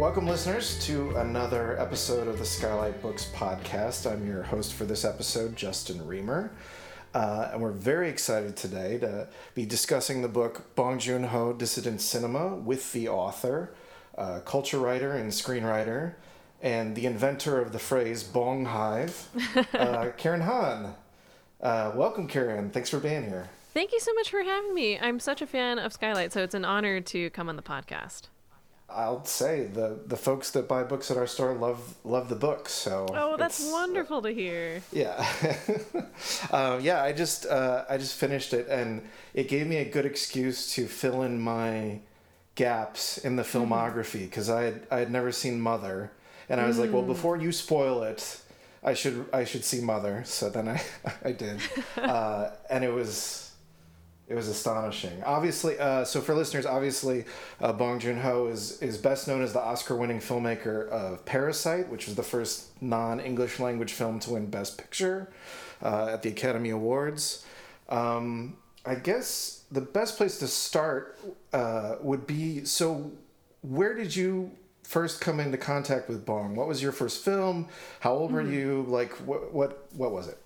Welcome, listeners, to another episode of the Skylight Books podcast. I'm your host for this episode, Justin Reamer. Uh, and we're very excited today to be discussing the book Bong Joon Ho Dissident Cinema with the author, uh, culture writer, and screenwriter, and the inventor of the phrase Bong Hive, uh, Karen Han. Uh, welcome, Karen. Thanks for being here. Thank you so much for having me. I'm such a fan of Skylight, so it's an honor to come on the podcast. I'll say the the folks that buy books at our store love love the books. So oh, that's wonderful to hear. Yeah, um, yeah. I just uh, I just finished it, and it gave me a good excuse to fill in my gaps in the mm-hmm. filmography because mm. I had I had never seen Mother, and I was mm. like, well, mm. before you spoil it, I should I should see Mother. So then I I did, uh, and it was it was astonishing. Obviously, uh, so for listeners, obviously, uh, Bong Joon Ho is is best known as the Oscar-winning filmmaker of Parasite, which was the first non-English language film to win Best Picture uh, at the Academy Awards. Um, I guess the best place to start uh, would be so. Where did you first come into contact with Bong? What was your first film? How old mm. were hmm. you? Like, what what what was it?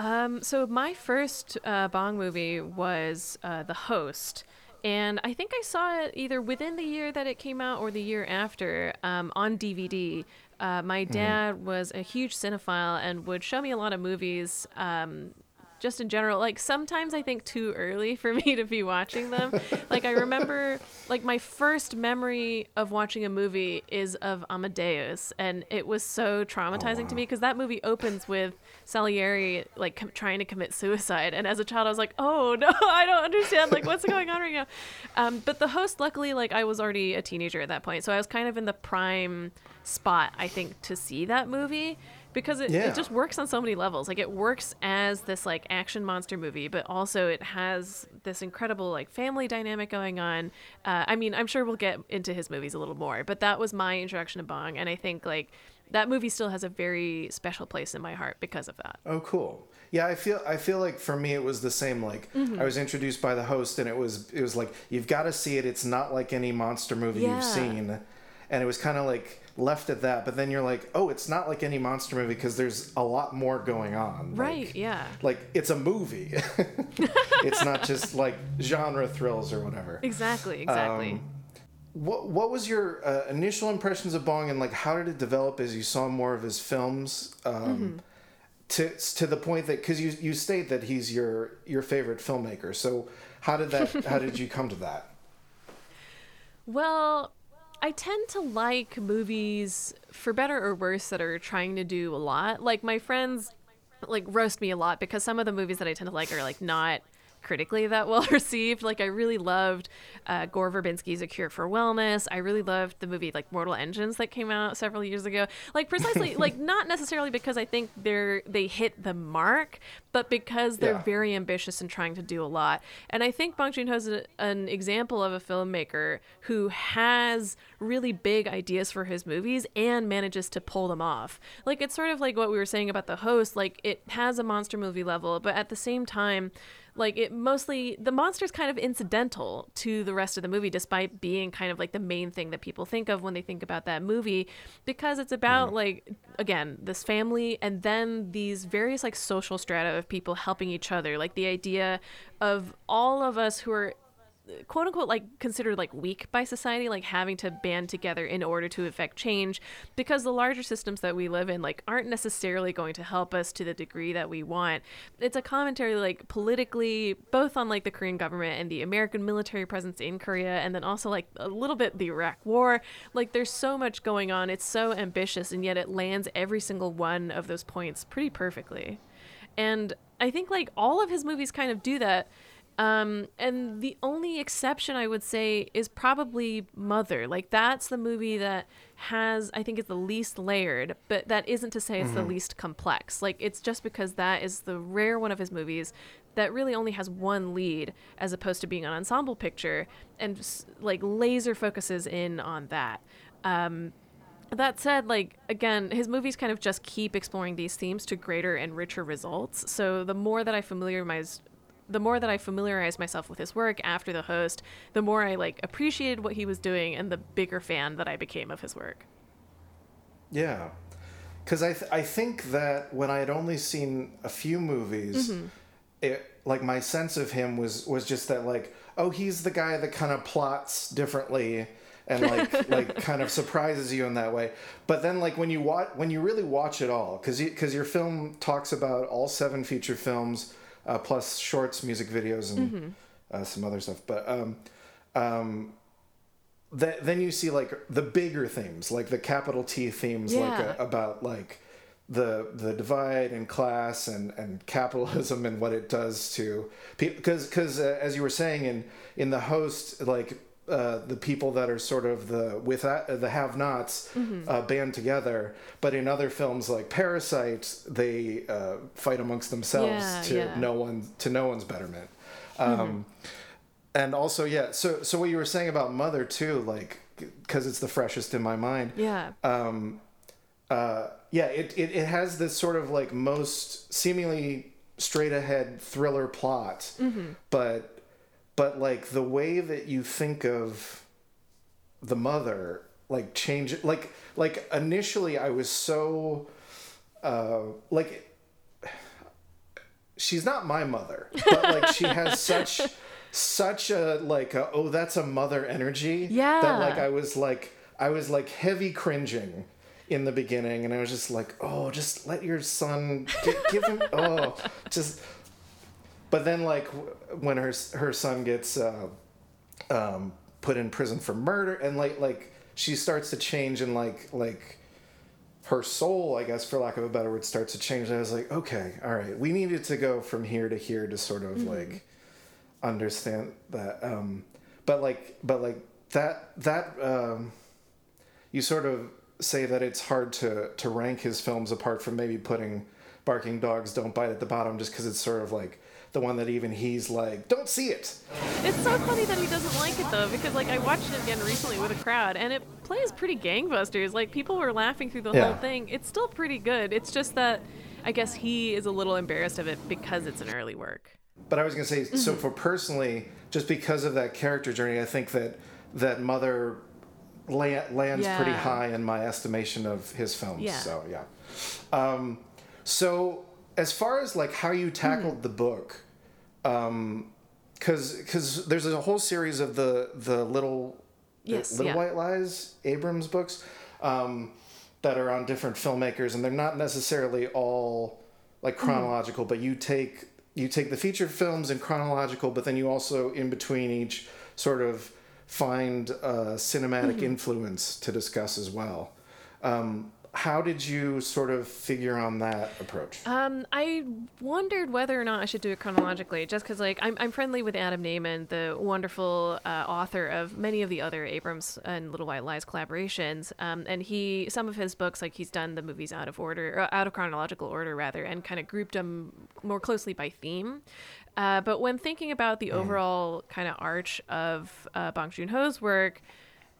Um, so my first uh, Bong movie was uh, The Host. And I think I saw it either within the year that it came out or the year after um, on DVD. Uh, my mm-hmm. dad mm. was a huge cinephile and would show me a lot of movies um, just in general like sometimes i think too early for me to be watching them. Like i remember like my first memory of watching a movie is of amadeus and it was so traumatizing oh, wow. to me because that movie opens with salieri like com- trying to commit suicide and as a child i was like oh no i don't understand like what's going on right now? Um, but the host luckily like i was already a teenager at that point so i was kind of in the prime spot i think to see that movie because it, yeah. it just works on so many levels like it works as this like action monster movie but also it has this incredible like family dynamic going on uh, i mean i'm sure we'll get into his movies a little more but that was my introduction to bong and i think like that movie still has a very special place in my heart because of that oh cool yeah i feel i feel like for me it was the same like mm-hmm. i was introduced by the host and it was it was like you've got to see it it's not like any monster movie yeah. you've seen and it was kind of like left at that but then you're like oh it's not like any monster movie because there's a lot more going on. Right like, yeah. like it's a movie. It's not just like genre thrills or whatever. Exactly exactly. Um, what what was your uh, initial impressions of Bong and like how did it develop as you saw more of his films? Um, mm-hmm. to to the point that because you you state that he's your your favorite filmmaker so how did that how did you come to that? Well I tend to like movies, for better or worse, that are trying to do a lot. Like my friends, like roast me a lot because some of the movies that I tend to like are like not critically that well received. Like I really loved uh, Gore Verbinski's A Cure for Wellness. I really loved the movie like Mortal Engines that came out several years ago. Like precisely like not necessarily because I think they're they hit the mark, but because they're yeah. very ambitious and trying to do a lot. And I think Bong Joon-ho is an example of a filmmaker who has really big ideas for his movies and manages to pull them off. Like it's sort of like what we were saying about the host, like it has a monster movie level, but at the same time like it mostly the monster's kind of incidental to the rest of the movie despite being kind of like the main thing that people think of when they think about that movie because it's about mm-hmm. like again this family and then these various like social strata of people helping each other like the idea of all of us who are quote unquote like considered like weak by society like having to band together in order to effect change because the larger systems that we live in like aren't necessarily going to help us to the degree that we want. It's a commentary like politically both on like the korean government and the american military presence in korea and then also like a little bit the iraq war. Like there's so much going on. It's so ambitious and yet it lands every single one of those points pretty perfectly. And i think like all of his movies kind of do that um, and the only exception I would say is probably Mother. Like that's the movie that has I think is the least layered, but that isn't to say it's mm-hmm. the least complex. Like it's just because that is the rare one of his movies that really only has one lead as opposed to being an ensemble picture and like laser focuses in on that. Um, that said, like again, his movies kind of just keep exploring these themes to greater and richer results. So the more that I familiarize the more that I familiarized myself with his work after the host, the more I like appreciated what he was doing and the bigger fan that I became of his work. Yeah. Because I, th- I think that when I had only seen a few movies, Mm-hmm. it like my sense of him was was just that like oh he's the guy that kind of plots differently and like like kind of surprises you in that way. But then like when you watch when you really watch it all because because your film talks about all seven feature films uh, plus shorts, music videos, and Mm-hmm. uh, some other stuff. But um, um, th- then you see like the bigger themes, like the capital T themes, like Yeah. uh, about like the the divide in class and and capitalism and what it does to people. Because because uh, as you were saying in in the host, like. Uh, the people that are sort of the with uh, the have-nots Mm-hmm. uh, band together, but in other films like Parasite, they uh, fight amongst themselves Yeah, to yeah. Mm-hmm. no one to no one's betterment. Um, and also yeah so so what you were saying about mother too like because it's the freshest in my mind Yeah. um uh yeah it, it it has this sort of like most seemingly straight ahead thriller plot but but like the way that you think of the mother like change it like like initially i was so uh like she's not my mother but like she has such such a like a, oh that's a mother energy Yeah. that like i was like i was like heavy cringing in the beginning and i was just like oh just let your son gi- give him oh just but then like when her her son gets uh um put in prison for murder and like like she starts to change and like like her soul, I guess, for lack of a better word, starts to change. And I was like, okay, all right, we needed to go from here to here to sort of like understand that. Um, but like, but like that that um, you sort of say that it's hard to to rank his films apart from maybe putting Barking Dogs Don't Bite at the bottom, just because it's sort of like the one that even he's like, don't see it. It's so funny that he doesn't like it though, because like I watched it again recently with a crowd, and it plays pretty gangbusters. Like people were laughing through the Yeah. whole thing. It's still pretty good. It's just that I guess he is a little embarrassed of it because it's an early work. But I was gonna say, Mm-hmm. so for personally, just because of that character journey, I think that that Mother la- lands pretty high in my estimation of his films. Yeah. So yeah. Um, so as far as like how you tackled Mm-hmm. the book, because because there's a whole series of the the little Yes, little yeah. white lies Abrams books um, that are on different filmmakers, and they're not necessarily all like Mm-hmm. chronological, but you take you take the feature films in chronological, but then you also in between each sort of find a cinematic Mm-hmm. influence to discuss as well. Um, how did you sort of figure on that approach? Um, I wondered whether or not I should do it chronologically, just because like I'm, I'm friendly with Adam Nayman, the wonderful uh, author of many of the other Abrams and Little White Lies collaborations. Um, and he some of his books like he's done the movies out of order, out of chronological order rather, and kind of grouped them more closely by theme. Uh, but when thinking about the overall kind of arch of uh, Bong Joon Ho's work.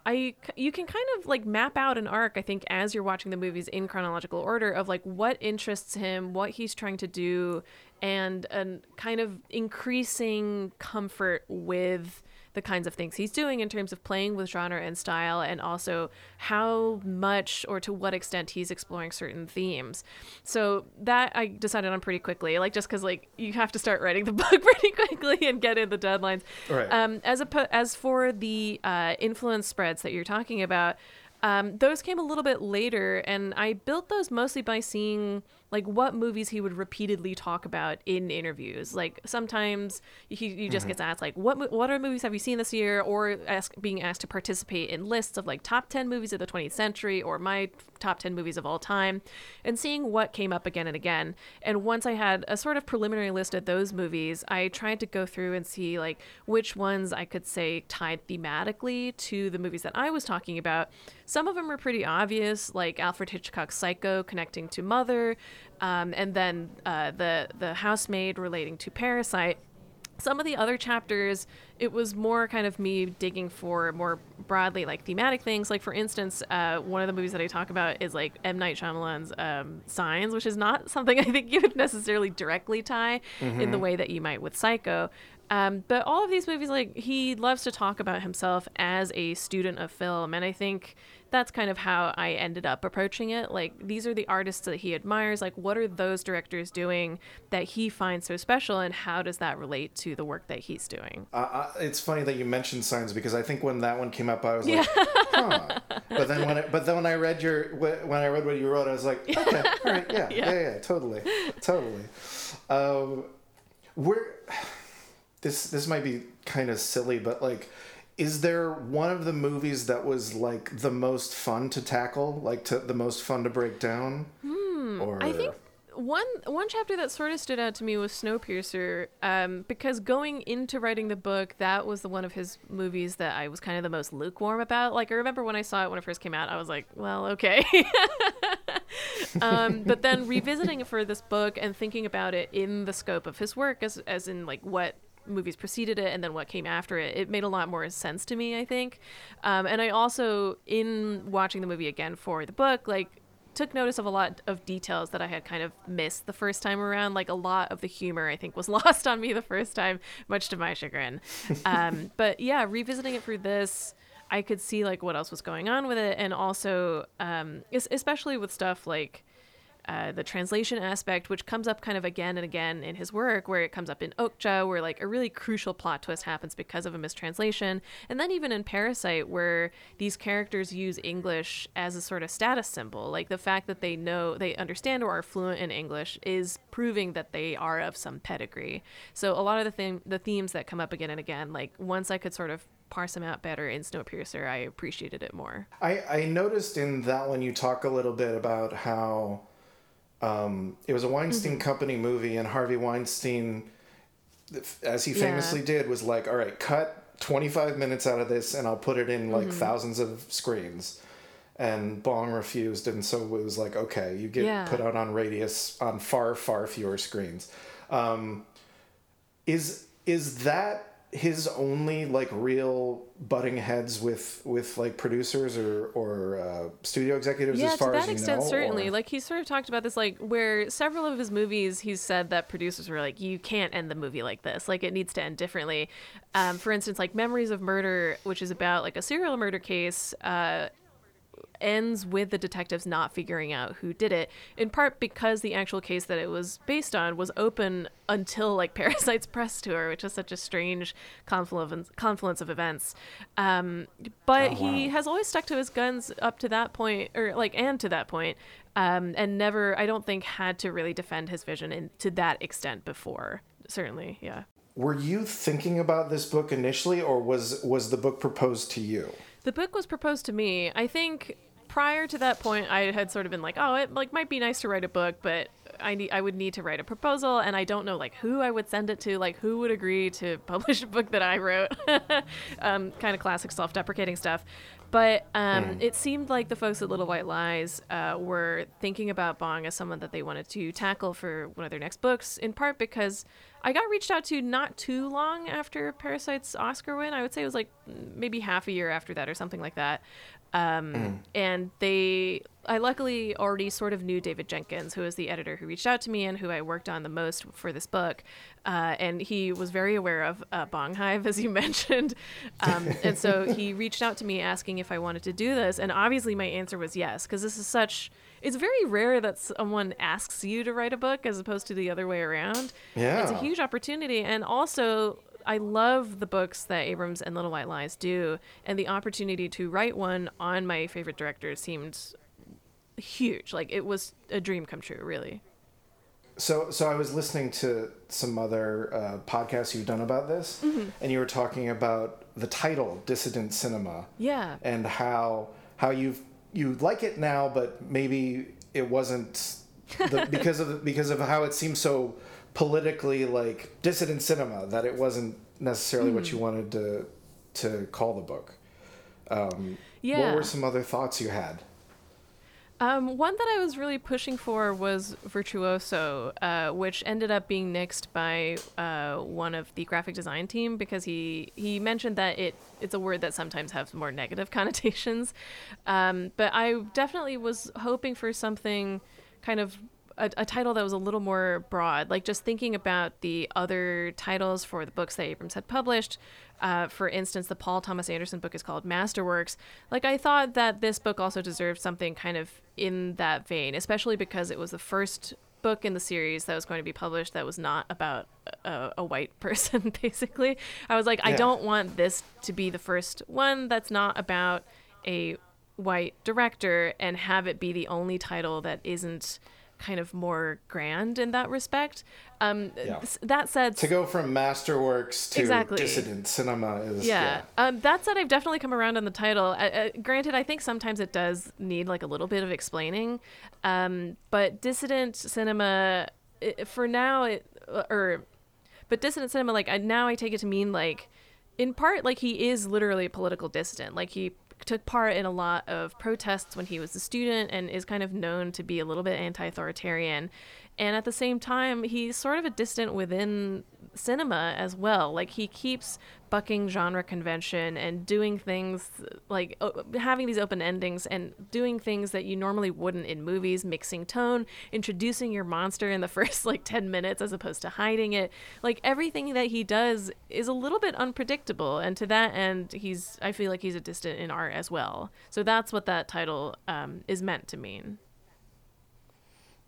I you can kind of like map out an arc I think as you're watching the movies in chronological order of like what interests him, what he's trying to do and and kind of increasing comfort with the kinds of things he's doing in terms of playing with genre and style and also how much or to what extent he's exploring certain themes. So that I decided on pretty quickly, like just cuz like you have to start writing the book pretty quickly and get in the deadlines. Right. Um, as a as for the uh, influence spreads that you're talking about, um, those came a little bit later, and I built those mostly by seeing like what movies he would repeatedly talk about in interviews. Like sometimes he, he just gets asked like, "What what are movies have you seen this year?" or ask, being asked to participate in lists of like top ten movies of the 20th century or my top 10 movies of all time, and seeing what came up again and again. And once I had a sort of preliminary list of those movies, I tried to go through and see like which ones I could say tied thematically to the movies that I was talking about. Some of them were pretty obvious, like Alfred Hitchcock's Psycho connecting to Mother, um, and then uh, the the housemaid relating to Parasite. some of the other chapters it was more kind of me digging for more broadly like thematic things like for instance uh, one of the movies that i talk about is like m night Shyamalan's um, signs which is not something i think you would necessarily directly tie mm-hmm. in the way that you might with psycho um, but all of these movies like he loves to talk about himself as a student of film and i think that's kind of how I ended up approaching it. Like, these are the artists that he admires. Like, what are those directors doing that he finds so special, and how does that relate to the work that he's doing? Uh, it's funny that you mentioned signs because I think when that one came up, I was like, huh. But then when it, but then when I read your when I read what you wrote, I was like, okay, all right, yeah, yeah, yeah, yeah totally, totally. Um, we're this this might be kind of silly, but like is there one of the movies that was like the most fun to tackle, like to the most fun to break down? Hmm. Or... I think one one chapter that sort of stood out to me was Snowpiercer, um, because going into writing the book, that was the one of his movies that I was kind of the most lukewarm about. Like I remember when I saw it when it first came out, I was like, well, okay. um, but then revisiting it for this book and thinking about it in the scope of his work, as as in like what movies preceded it and then what came after it, it made a lot more sense to me, I think. Um, and I also, in watching the movie again for the book, like took notice of a lot of details that I had kind of missed the first time around. Like a lot of the humor, I think, was lost on me the first time, much to my chagrin. Um, but yeah, revisiting it for this, I could see like what else was going on with it, and also, um, especially with stuff like uh, the translation aspect, which comes up kind of again and again in his work, where it comes up in Okja, where like a really crucial plot twist happens because of a mistranslation, and then even in Parasite, where these characters use English as a sort of status symbol, like the fact that they know, they understand or are fluent in English is proving that they are of some pedigree. So a lot of the thing, the themes that come up again and again, like once I could sort of parse them out better in Snowpiercer, I appreciated it more. I, I noticed in that one you talk a little bit about how um, it was a Weinstein mm-hmm. Company movie, and Harvey Weinstein, as he famously yeah. did, was like, "All right, cut 25 minutes out of this, and I'll put it in like mm-hmm. thousands of screens." And Bong refused, and so it was like, "Okay, you get yeah. put out on Radius on far, far fewer screens." Um, is is that his only like real butting heads with with like producers or or uh, studio executives yeah, as far as to that as extent know, certainly. or... like he sort of talked about this like where several of his movies he's said that producers were like you can't end the movie like this. Like it needs to end differently. Um, for instance like memories of murder which is about like a serial murder case uh, ends with the detectives not figuring out who did it, in part because the actual case that it was based on was open until like Parasite's press tour, which is such a strange confluence confluence of events. Um, but oh, wow. he has always stuck to his guns up to that point, or like and to that point, um, and never, I don't think, had to really defend his vision in, to that extent before. Certainly, yeah. Were you thinking about this book initially, or was was the book proposed to you? The book was proposed to me. I think prior to that point, I had sort of been like, oh, it like might be nice to write a book, but I need I would need to write a proposal, and I don't know like who I would send it to, like who would agree to publish a book that I wrote. um, kind of classic self-deprecating stuff. But um, mm. it seemed like the folks at Little White Lies uh, were thinking about Bong as someone that they wanted to tackle for one of their next books, in part because I got reached out to not too long after Parasite's Oscar win. I would say it was like maybe half a year after that or something like that. Um, mm. And they, I luckily already sort of knew David Jenkins, who was the editor who reached out to me and who I worked on the most for this book. Uh, and he was very aware of uh, Bong Hive, as you mentioned. Um, and so he reached out to me asking if I wanted to do this. And obviously, my answer was yes, because this is such. It's very rare that someone asks you to write a book as opposed to the other way around. Yeah. It's a huge opportunity. And also, I love the books that Abrams and Little White Lies do, and the opportunity to write one on my favorite director seemed huge. Like it was a dream come true, really. So, so I was listening to some other uh, podcasts you've done about this, mm-hmm. and you were talking about the title "Dissident Cinema." Yeah. And how how you you like it now, but maybe it wasn't the, because of because of how it seems so politically like dissident cinema that it wasn't necessarily mm. what you hmm. wanted to to call the book. Um, yeah. What were some other thoughts you had? Um, one that I was really pushing for was Virtuoso, uh, which ended up being nixed by uh, one of the graphic design team because he, he mentioned that it it's a word that sometimes has more negative connotations. Um, but I definitely was hoping for something kind of a, a, title that was a little more broad, like just thinking about the other titles for the books that Abrams had published. Uh, for instance, the Paul Thomas Anderson book is called Masterworks. Like, I thought that this book also deserved something kind of in that vein, especially because it was the first book in the series that was going to be published that was not about a, a white person, basically. I was like, yeah. I don't want this to be the first one that's not about a white director and have it be the only title that isn't kind of more grand in that respect. Um, yeah. That said, to go from masterworks to exactly. dissident cinema is yeah. yeah. Um, that said, I've definitely come around on the title. Uh, uh, granted, I think sometimes it does need like a little bit of explaining, um, but dissident cinema it, for now, it, uh, or but dissident cinema like I, now I take it to mean like in part like he is literally a political dissident like he took part in a lot of protests when he was a student and is kind of known to be a little bit anti-authoritarian and at the same time he's sort of a dissident within cinema as well. Like he keeps bucking genre convention and doing things like uh, having these open endings and doing things that you normally wouldn't in movies mixing tone introducing your monster in the first like 10 minutes as opposed to hiding it. Like everything that he does is a little bit unpredictable and to that end he's i feel like he's a dissident in art as well. So that's what that title um, is meant to mean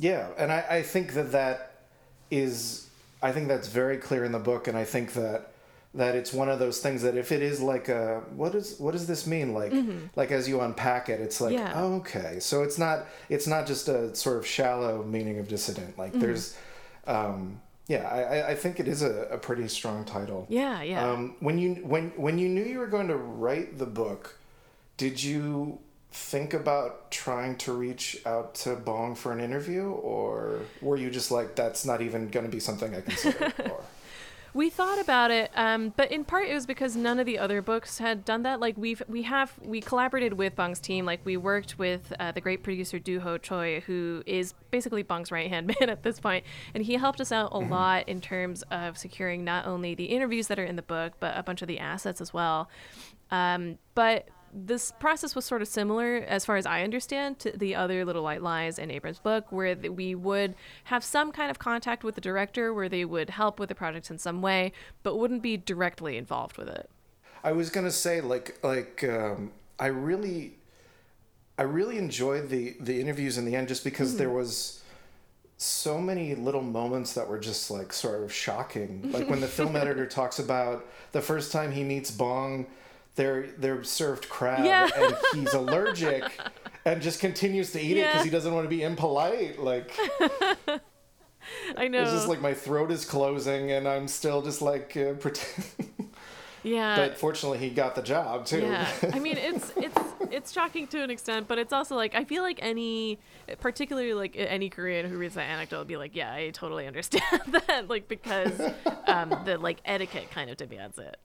yeah, and I, I think that that is, I think that's very clear in the book, and I think that that it's one of those things that if it is like a what is what does this mean like mm-hmm. like as you unpack it it's like yeah. oh, okay so it's not it's not just a sort of shallow meaning of dissident like mm-hmm. there's um yeah I, I think it is a, a pretty strong title yeah yeah um when you when when you knew you were going to write the book did you think about trying to reach out to Bong for an interview, or were you just like, that's not even going to be something I consider? or... We thought about it, um, but in part it was because none of the other books had done that. Like we've we have we collaborated with Bong's team. Like we worked with uh, the great producer Doo Ho Choi, who is basically Bong's right hand man at this point, and he helped us out a mm-hmm. lot in terms of securing not only the interviews that are in the book, but a bunch of the assets as well. Um, but this process was sort of similar, as far as I understand, to the other Little White Lies in Abrams' book, where we would have some kind of contact with the director, where they would help with the project in some way, but wouldn't be directly involved with it. I was gonna say, like, like um, I really, I really enjoyed the the interviews in the end, just because mm. there was so many little moments that were just like sort of shocking. Like when the film editor talks about the first time he meets Bong they're they're served crab yeah. and he's allergic and just continues to eat yeah. it because he doesn't want to be impolite like i know it's just like my throat is closing and i'm still just like uh, pretend yeah. but fortunately he got the job too. Yeah. I mean it's it's it's shocking to an extent but it's also like i feel like any particularly like any korean who reads that anecdote will be like yeah i totally understand that like because um the like etiquette kind of demands it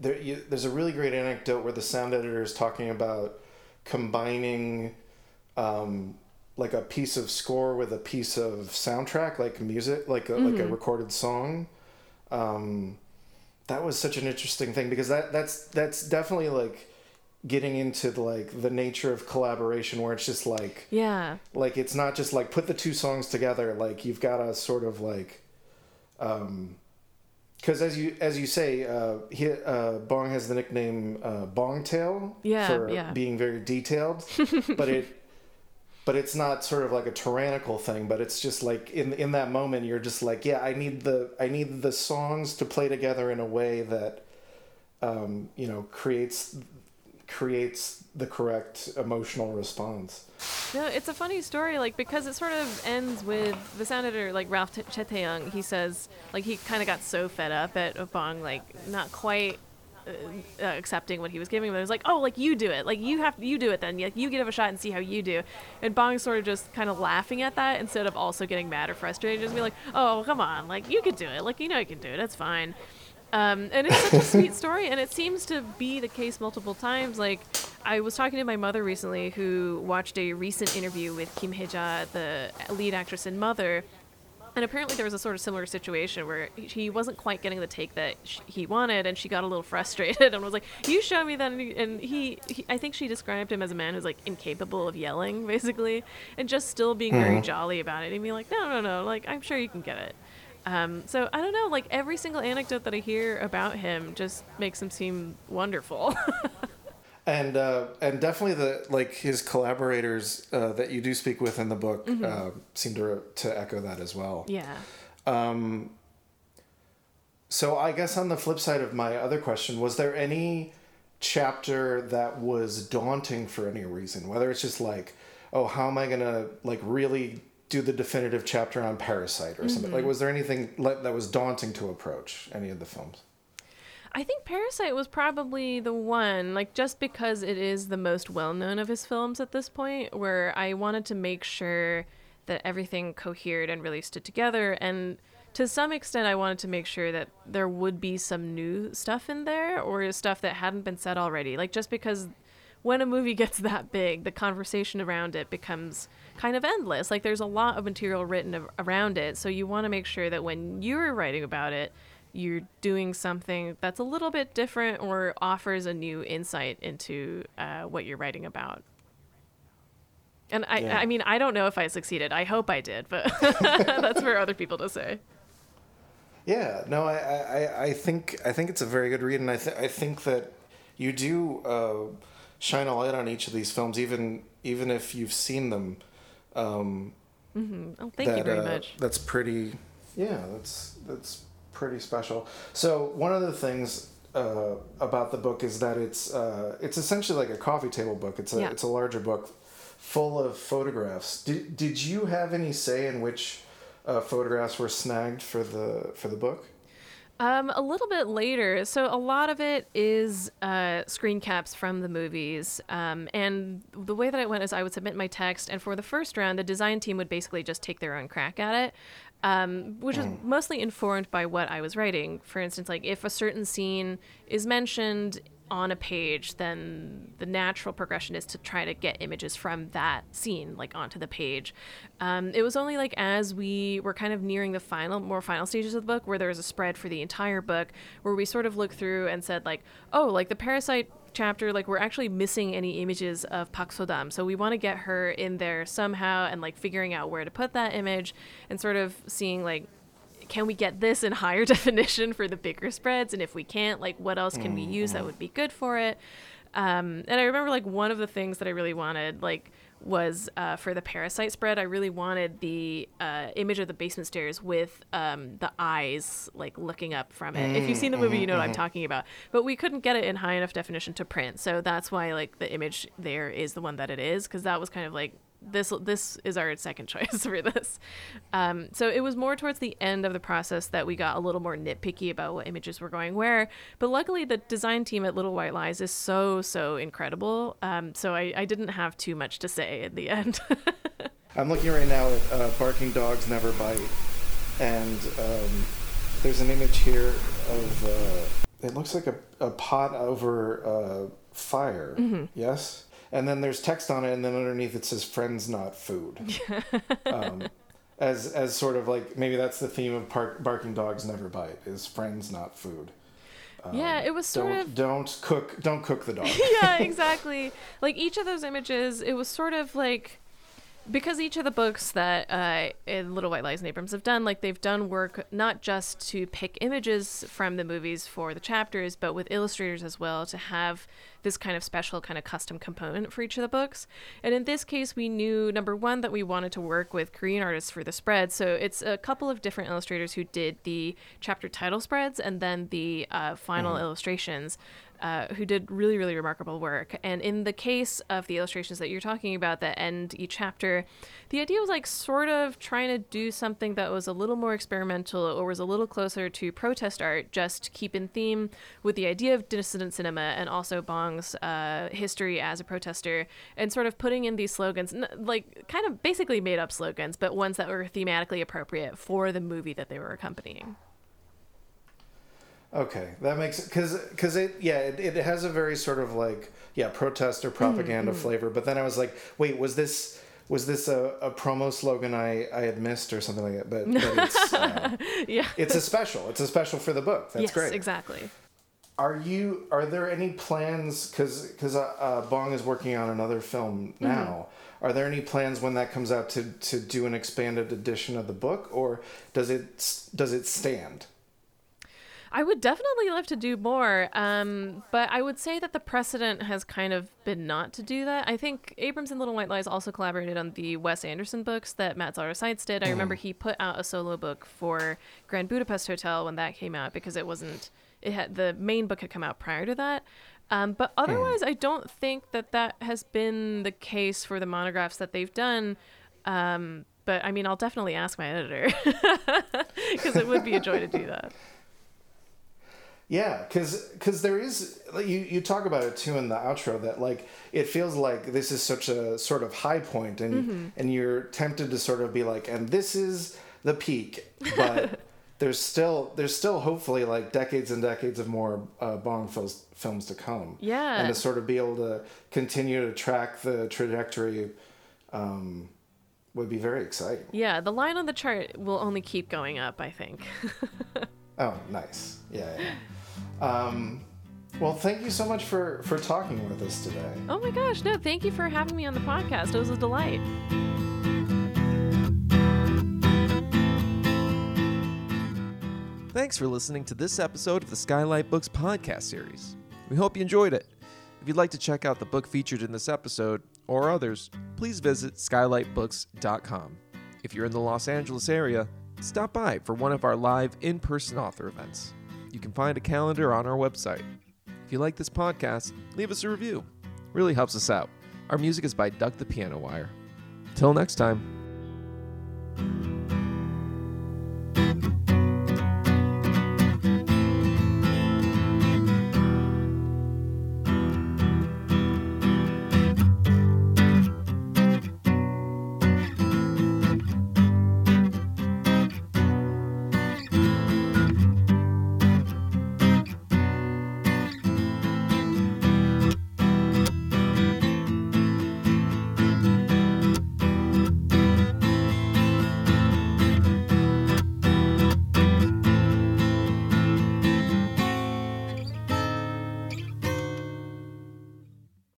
there, you, there's a really great anecdote where the sound editor is talking about combining um, like a piece of score with a piece of soundtrack, like music, like a, mm-hmm. like a mm-hmm. recorded song. Um, that was such an interesting thing because that that's that's definitely like getting into the, like the nature of collaboration where it's just like yeah like it's not just like put the two songs together like you've got to sort of like um because as you as you say, uh, he, uh, Bong has the nickname uh, Bong Tail yeah, for yeah. being very detailed, but it but it's not sort of like a tyrannical thing. But it's just like in in that moment, you're just like, yeah, I need the I need the songs to play together in a way that um, you know creates creates the correct emotional response. No, it's a funny story, like because it sort of ends with the editor, like Ralph Cheteyong. He says, like he kind of got so fed up at Bong, like not quite uh, uh, accepting what he was giving, but it was like, oh, like you do it, like you have you do it then, like you give a shot and see how you do. And Bong sort of just kind of laughing at that instead of also getting mad or frustrated, just be like, oh, come on, like you could do it, like you know you can do it, that's fine. Um, and it's such a sweet story, and it seems to be the case multiple times. Like, I was talking to my mother recently, who watched a recent interview with Kim Hye-ja, the lead actress in Mother, and apparently there was a sort of similar situation where he wasn't quite getting the take that sh- he wanted, and she got a little frustrated and was like, "You show me that." And he, he, I think she described him as a man who's like incapable of yelling, basically, and just still being mm-hmm. very jolly about it and being like, "No, no, no, like I'm sure you can get it." Um, so I don't know, like every single anecdote that I hear about him just makes him seem wonderful. and uh, and definitely the like his collaborators uh, that you do speak with in the book mm-hmm. uh, seem to to echo that as well. Yeah. Um, so I guess on the flip side of my other question, was there any chapter that was daunting for any reason? Whether it's just like, oh, how am I gonna like really do the definitive chapter on Parasite or mm-hmm. something? Like, was there anything that was daunting to approach any of the films? I think Parasite was probably the one, like just because it is the most well known of his films at this point, where I wanted to make sure that everything cohered and really stood together. And to some extent, I wanted to make sure that there would be some new stuff in there or stuff that hadn't been said already. Like just because when a movie gets that big, the conversation around it becomes kind of endless. Like there's a lot of material written around it. So you want to make sure that when you're writing about it, you're doing something that's a little bit different or offers a new insight into uh, what you're writing about. And I, yeah. I mean, I don't know if I succeeded. I hope I did, but that's for other people to say. Yeah, no, I, I, I think I think it's a very good read, and I, th- I think that you do uh, shine a light on each of these films, even even if you've seen them. Um, mm-hmm. Oh, thank that, you very uh, much. That's pretty. Yeah, that's that's pretty special. So one of the things uh, about the book is that it's uh, it's essentially like a coffee table book. It's a yeah. it's a larger book, full of photographs. Did did you have any say in which uh, photographs were snagged for the for the book? Um, a little bit later. So a lot of it is uh, screen caps from the movies. Um, and the way that it went is I would submit my text, and for the first round, the design team would basically just take their own crack at it um, which is mm. mostly informed by what I was writing. For instance, like if a certain scene is mentioned on a page, then the natural progression is to try to get images from that scene, like onto the page. Um, it was only like as we were kind of nearing the final, more final stages of the book, where there was a spread for the entire book, where we sort of looked through and said like, oh, like the parasite chapter, like we're actually missing any images of Pak Sodam. So we want to get her in there somehow and like figuring out where to put that image and sort of seeing like can we get this in higher definition for the bigger spreads and if we can't like what else can we use that mm-hmm. would be good for it um, and i remember like one of the things that i really wanted like was uh, for the parasite spread. I really wanted the uh, image of the basement stairs with um, the eyes like looking up from it. Mm, if you've seen the movie, you know what I'm mm-hmm. talking about. But we couldn't get it in high enough definition to print, so that's why like the image there is the one that it is because that was kind of like this this is our second choice for this. Um, so it was more towards the end of the process that we got a little more nitpicky about what images were going where. But luckily, the design team at Little White Lies is so so incredible. Um, so I, I didn't have too much to say at the end. I'm looking right now at uh, Barking Dogs Never Bite, and um, there's an image here of uh, it looks like a, a pot over uh, fire. Mm-hmm. Yes and then there's text on it, and then underneath it says "friends, not food." um, as as sort of like maybe that's the theme of park, barking dogs never bite is friends, not food. Um, yeah, it was sort don't, of don't cook don't cook the dog. yeah, exactly. like each of those images, it was sort of like because each of the books that uh, in Little White Lies and Abrams have done, like they've done work not just to pick images from the movies for the chapters, but with illustrators as well to have this kind of special kind of custom component for each of the books. And in this case, we knew number one that we wanted to work with Korean artists for the spread. So it's a couple of different illustrators who did the chapter title spreads and then the uh, final mm-hmm. illustrations uh, who did really, really remarkable work. And in the case of the illustrations that you're talking about that end each chapter, the idea was like sort of trying to do something that was a little more experimental or was a little closer to protest art, just keep in theme with the idea of dissident cinema and also Bong's uh, history as a protester, and sort of putting in these slogans, like kind of basically made up slogans, but ones that were thematically appropriate for the movie that they were accompanying. Okay, that makes because because it yeah it, it has a very sort of like yeah protest or propaganda Mm-hmm. flavor. But then I was like, wait, was this was this a, a promo slogan I I had missed or something like that? But, but it's uh, Yeah. it's a special. It's a special for the book. That's yes, great. exactly. Are you? Are there any plans? Because because uh, uh, Bong is working on another film Mm-hmm. now. Are there any plans when that comes out to to do an expanded edition of the book, or does it does it stand? I would definitely love to do more, um, but I would say that the precedent has kind of been not to do that. I think Abrams and Little White Lies also collaborated on the Wes Anderson books that Matt Zoller Seitz did. I remember he put out a solo book for Grand Budapest Hotel when that came out because it wasn't. It had the main book had come out prior to that. Um, but otherwise, I don't think that that has been the case for the monographs that they've done. Um, but I mean, I'll definitely ask my editor because it would be a joy to do that. Yeah, because because there is you you talk about it too in the outro that like it feels like this is such a sort of high point and and you're tempted to sort of be like and this is the peak, but there's still there's still hopefully like decades and decades of more uh, Bong films films to come. Yeah. and to sort of be able to continue to track the trajectory um, would be very exciting. Yeah, the line on the chart will only keep going up, I think. Oh, nice. Yeah. yeah. Um, well, thank you so much for for talking with us today. oh my gosh, no, thank you for having me on the podcast. It was a delight. Thanks for listening to this episode of the Skylight Books podcast series. We hope you enjoyed it. If you'd like to check out the book featured in this episode or others, please visit skylightbooks.com. If you're in the Los Angeles area, stop by for one of our live in person author events. You can find a calendar on our website. If you like this podcast, leave us a review. It really helps us out. Our music is by Duck the Piano Wire. Till next time.